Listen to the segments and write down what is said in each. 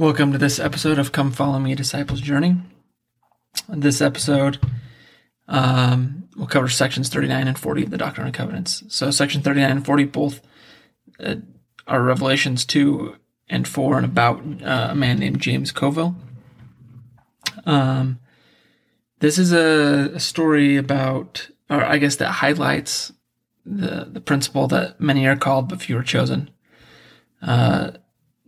Welcome to this episode of Come Follow Me Disciples Journey. This episode um, will cover sections 39 and 40 of the Doctrine and Covenants. So, section 39 and 40 both uh, are Revelations 2 and 4 and about uh, a man named James Covel. Um, this is a, a story about, or I guess that highlights the, the principle that many are called but few are chosen. Uh,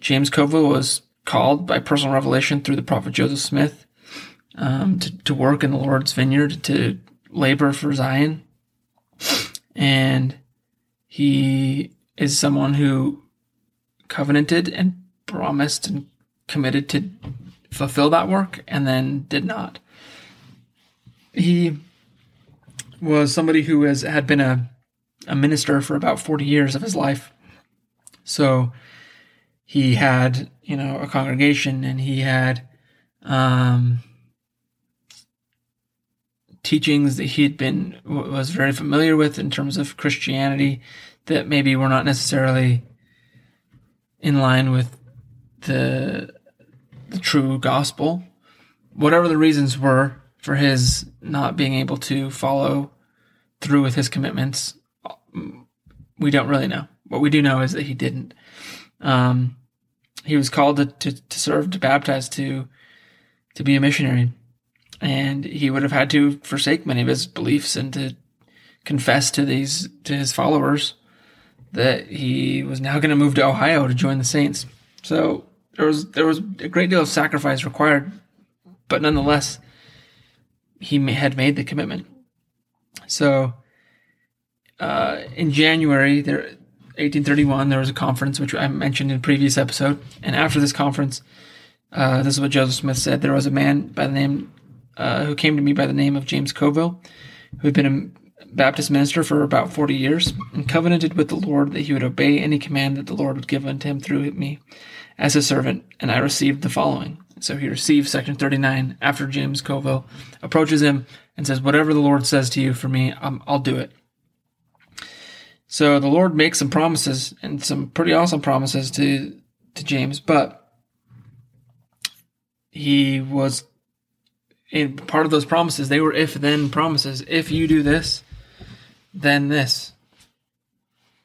James Covel was called by personal revelation through the prophet Joseph Smith um, to, to work in the Lord's vineyard, to labor for Zion. And he is someone who covenanted and promised and committed to fulfill that work and then did not. He was somebody who has had been a, a minister for about 40 years of his life. So he had, you know, a congregation and he had um, teachings that he had been was very familiar with in terms of Christianity that maybe were not necessarily in line with the the true gospel. Whatever the reasons were for his not being able to follow through with his commitments, we don't really know. What we do know is that he didn't. Um, he was called to, to, to serve, to baptize, to to be a missionary and he would have had to forsake many of his beliefs and to confess to these to his followers that he was now going to move to Ohio to join the Saints. So there was there was a great deal of sacrifice required, but nonetheless, he had made the commitment. So uh, in January, there 1831, there was a conference which I mentioned in a previous episode, and after this conference, uh, this is what Joseph Smith said: there was a man by the name uh, who came to me by the name of James Covel, who had been a Baptist minister for about 40 years, and covenanted with the Lord that he would obey any command that the Lord would give unto him through me as his servant, and I received the following. So he receives section 39 after James Covel approaches him and says, Whatever the Lord says to you for me, um, I'll do it. So the Lord makes some promises and some pretty awesome promises to, to James, but he was in part of those promises, they were if then promises. If you do this, then this.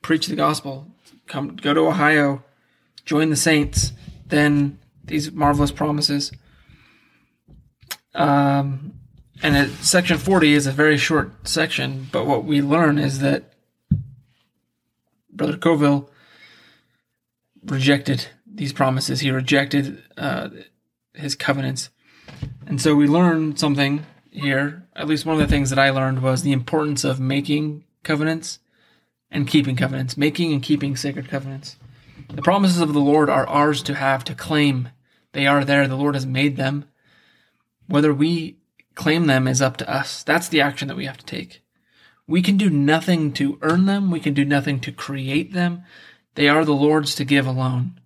Preach the gospel. Come go to Ohio, join the saints, then these marvelous promises. Um, and it, section 40 is a very short section, but what we learn is that Brother Covel rejected these promises. He rejected uh, his covenants. And so we learned something here. At least one of the things that I learned was the importance of making covenants and keeping covenants, making and keeping sacred covenants. The promises of the Lord are ours to have, to claim. They are there. The Lord has made them. Whether we claim them is up to us. That's the action that we have to take. We can do nothing to earn them. We can do nothing to create them. They are the Lord's to give alone.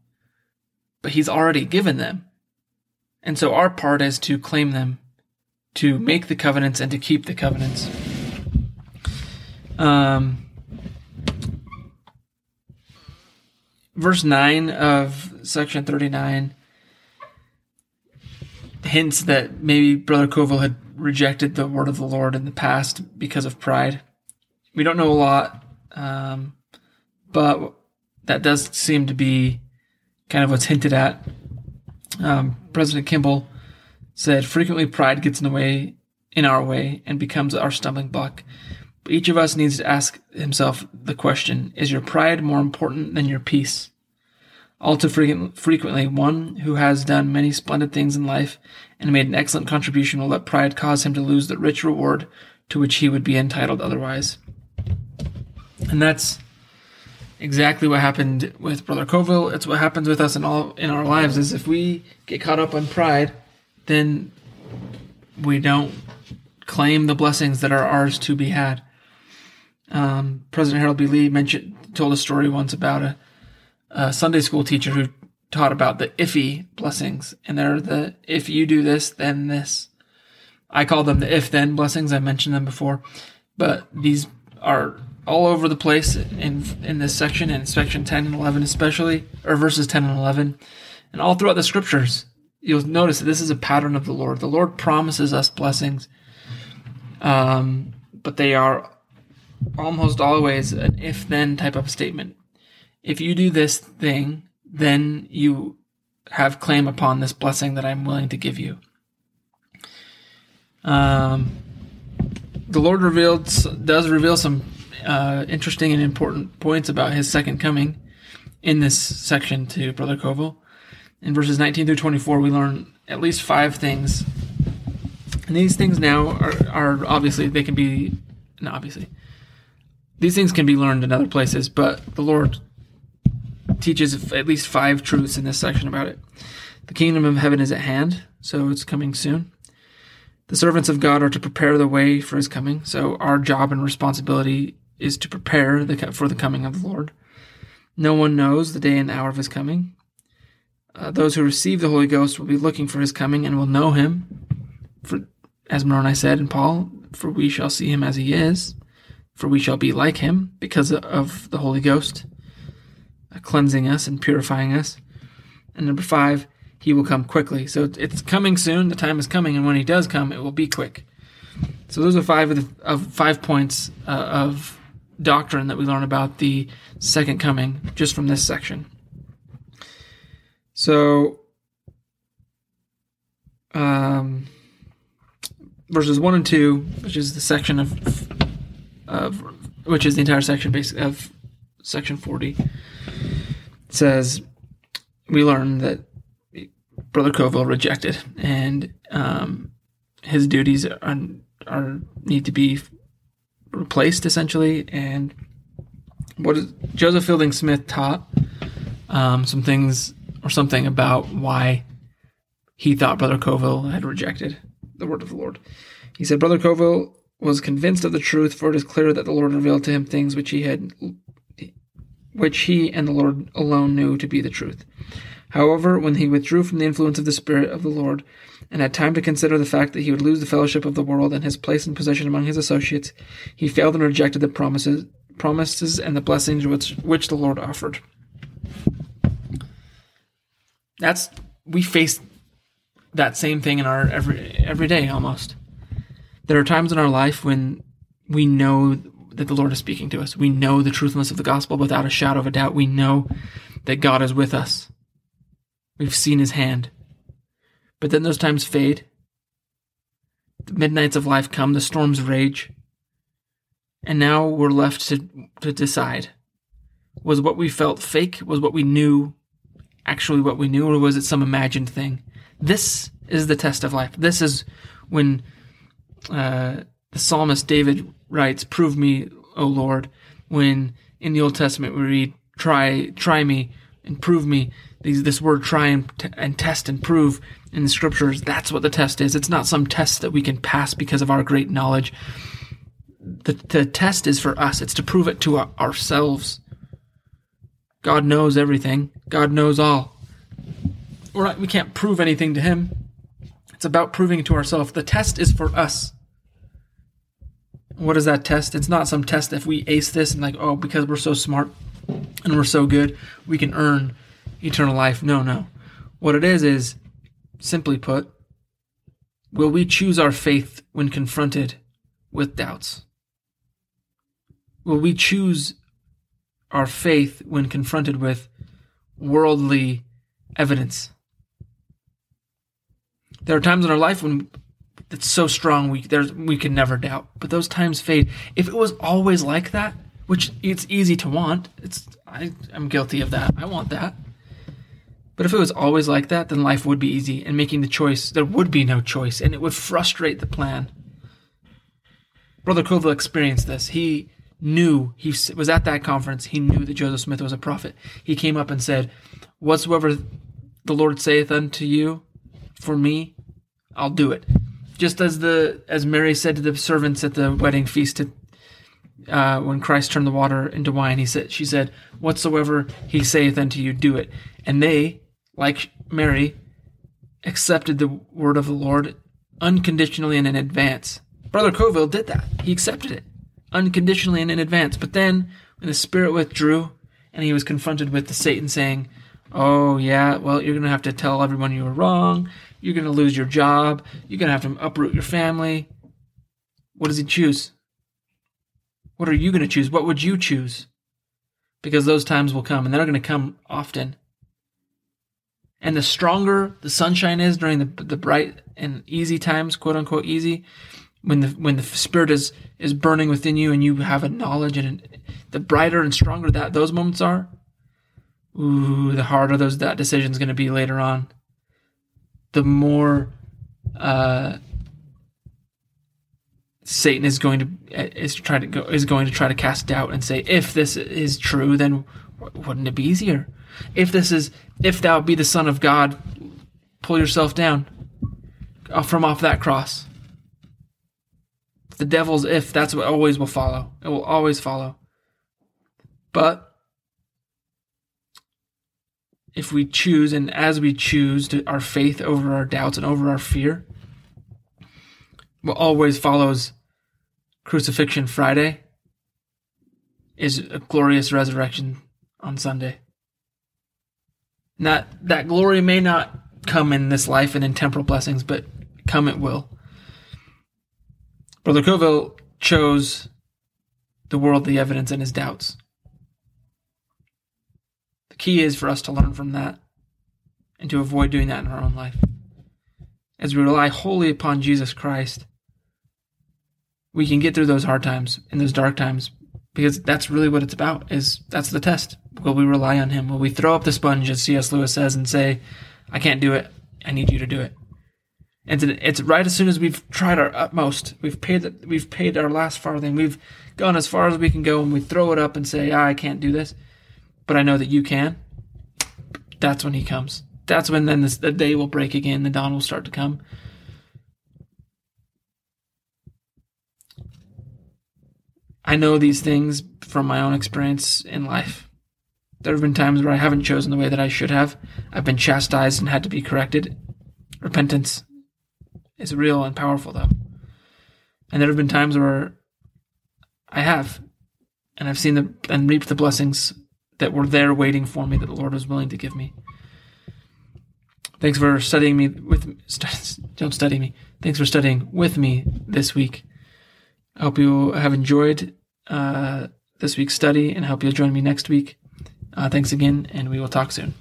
But He's already given them. And so our part is to claim them, to make the covenants and to keep the covenants. Um, verse 9 of section 39 hints that maybe Brother Covel had rejected the word of the Lord in the past because of pride. We don't know a lot, um, but that does seem to be kind of what's hinted at um, President Kimball said, frequently pride gets in the way, in our way, and becomes our stumbling block. But each of us needs to ask himself the question Is your pride more important than your peace? All too frequently, one who has done many splendid things in life and made an excellent contribution will let pride cause him to lose the rich reward to which he would be entitled otherwise. And that's exactly what happened with Brother Covel. It's what happens with us in all in our lives. Is if we get caught up on pride, then we don't claim the blessings that are ours to be had. Um, President Harold B. Lee mentioned told a story once about a, a Sunday school teacher who taught about the iffy blessings, and they're the if you do this, then this. I call them the if then blessings. I mentioned them before, but these are all over the place in in this section, in section 10 and 11 especially, or verses 10 and 11. And all throughout the scriptures, you'll notice that this is a pattern of the Lord. The Lord promises us blessings, um, but they are almost always an if then type of statement. If you do this thing, then you have claim upon this blessing that I'm willing to give you. Um, the Lord revealed does reveal some uh, interesting and important points about His second coming in this section to Brother Covel. In verses 19 through 24, we learn at least five things. And these things now are, are obviously, they can be, not obviously, these things can be learned in other places, but the Lord teaches at least five truths in this section about it. The kingdom of heaven is at hand, so it's coming soon. The servants of God are to prepare the way for his coming, so our job and responsibility is to prepare the, for the coming of the Lord. No one knows the day and hour of his coming. Uh, those who receive the Holy Ghost will be looking for his coming and will know him. For, as Moroni said and Paul, for we shall see him as he is, for we shall be like him because of the Holy Ghost, uh, cleansing us and purifying us. And number five, he will come quickly. So it's coming soon. The time is coming, and when he does come, it will be quick. So those are five of, the, of five points uh, of doctrine that we learn about the second coming just from this section. So, um, verses one and two, which is the section of, of which is the entire section basically of section forty, says we learn that Brother Covel rejected, and um, his duties are, are need to be replaced essentially. And what Joseph Fielding Smith taught um, some things or something about why he thought Brother Covel had rejected the word of the Lord. He said, Brother Covel was convinced of the truth, for it is clear that the Lord revealed to him things which he had, which he and the Lord alone knew to be the truth. However, when he withdrew from the influence of the Spirit of the Lord, and had time to consider the fact that he would lose the fellowship of the world and his place and position among his associates, he failed and rejected the promises, promises and the blessings which, which the Lord offered. That's we face that same thing in our every every day almost. There are times in our life when we know that the Lord is speaking to us. We know the truthfulness of the gospel without a shadow of a doubt. We know that God is with us. We've seen his hand. But then those times fade. The midnights of life come, the storms rage. And now we're left to, to decide was what we felt fake? Was what we knew actually what we knew? Or was it some imagined thing? This is the test of life. This is when uh, the psalmist David writes, Prove me, O Lord. When in the Old Testament we read, Try, try me and prove me these, this word try and, t- and test and prove in the scriptures, that's what the test is. It's not some test that we can pass because of our great knowledge. The, the test is for us. It's to prove it to our, ourselves. God knows everything. God knows all. We're not, we can't prove anything to Him. It's about proving to ourselves. The test is for us. What is that test? It's not some test if we ace this and like, oh, because we're so smart and we're so good, we can earn eternal life. No, no. What it is is, simply put, will we choose our faith when confronted with doubts? Will we choose our faith when confronted with worldly evidence? There are times in our life when it's so strong we there's we can never doubt, but those times fade. If it was always like that, which it's easy to want, it's I, I'm guilty of that. I want that. But if it was always like that, then life would be easy, and making the choice, there would be no choice, and it would frustrate the plan. Brother Covel experienced this. He knew, he was at that conference, he knew that Joseph Smith was a prophet. He came up and said, Whatsoever the Lord saith unto you for me, I'll do it. Just as the as Mary said to the servants at the wedding feast to, uh, when Christ turned the water into wine, he said she said, Whatsoever he saith unto you, do it. And they, like Mary, accepted the word of the Lord unconditionally and in advance. Brother Covel did that. He accepted it unconditionally and in advance. But then, when the Spirit withdrew and he was confronted with the Satan saying, Oh, yeah, well, you're going to have to tell everyone you were wrong. You're going to lose your job. You're going to have to uproot your family. What does he choose? What are you going to choose? What would you choose? Because those times will come, and they're going to come often. And the stronger the sunshine is during the, the bright and easy times, quote unquote easy, when the when the spirit is is burning within you and you have a knowledge and the brighter and stronger that those moments are, ooh, the harder those that decision is going to be later on. The more uh, Satan is going to is try to go is going to try to cast doubt and say, if this is true, then wouldn't it be easier? If this is if thou be the Son of God, pull yourself down uh, from off that cross the devil's if, that's what always will follow. It will always follow. But if we choose, and as we choose to, our faith over our doubts and over our fear, what always follows crucifixion Friday is a glorious resurrection on Sunday. That, that glory may not come in this life and in temporal blessings, but come it will. Brother Covel chose the worldly evidence and his doubts. The key is for us to learn from that and to avoid doing that in our own life. As we rely wholly upon Jesus Christ, we can get through those hard times and those dark times because that's really what it's about is that's the test. Will we rely on him? Will we throw up the sponge as C.S. Lewis says and say, I can't do it. I need you to do it. And it's right as soon as we've tried our utmost, we've paid we've paid our last farthing, we've gone as far as we can go, and we throw it up and say, ah, "I can't do this," but I know that you can. That's when he comes. That's when then this, the day will break again. The dawn will start to come. I know these things from my own experience in life. There have been times where I haven't chosen the way that I should have. I've been chastised and had to be corrected. Repentance is real and powerful, though. And there have been times where I have, and I've seen the and reaped the blessings that were there waiting for me that the Lord was willing to give me. Thanks for studying me with don't study me. Thanks for studying with me this week. I hope you have enjoyed uh, this week's study, and hope you'll join me next week. Uh, thanks again, and we will talk soon.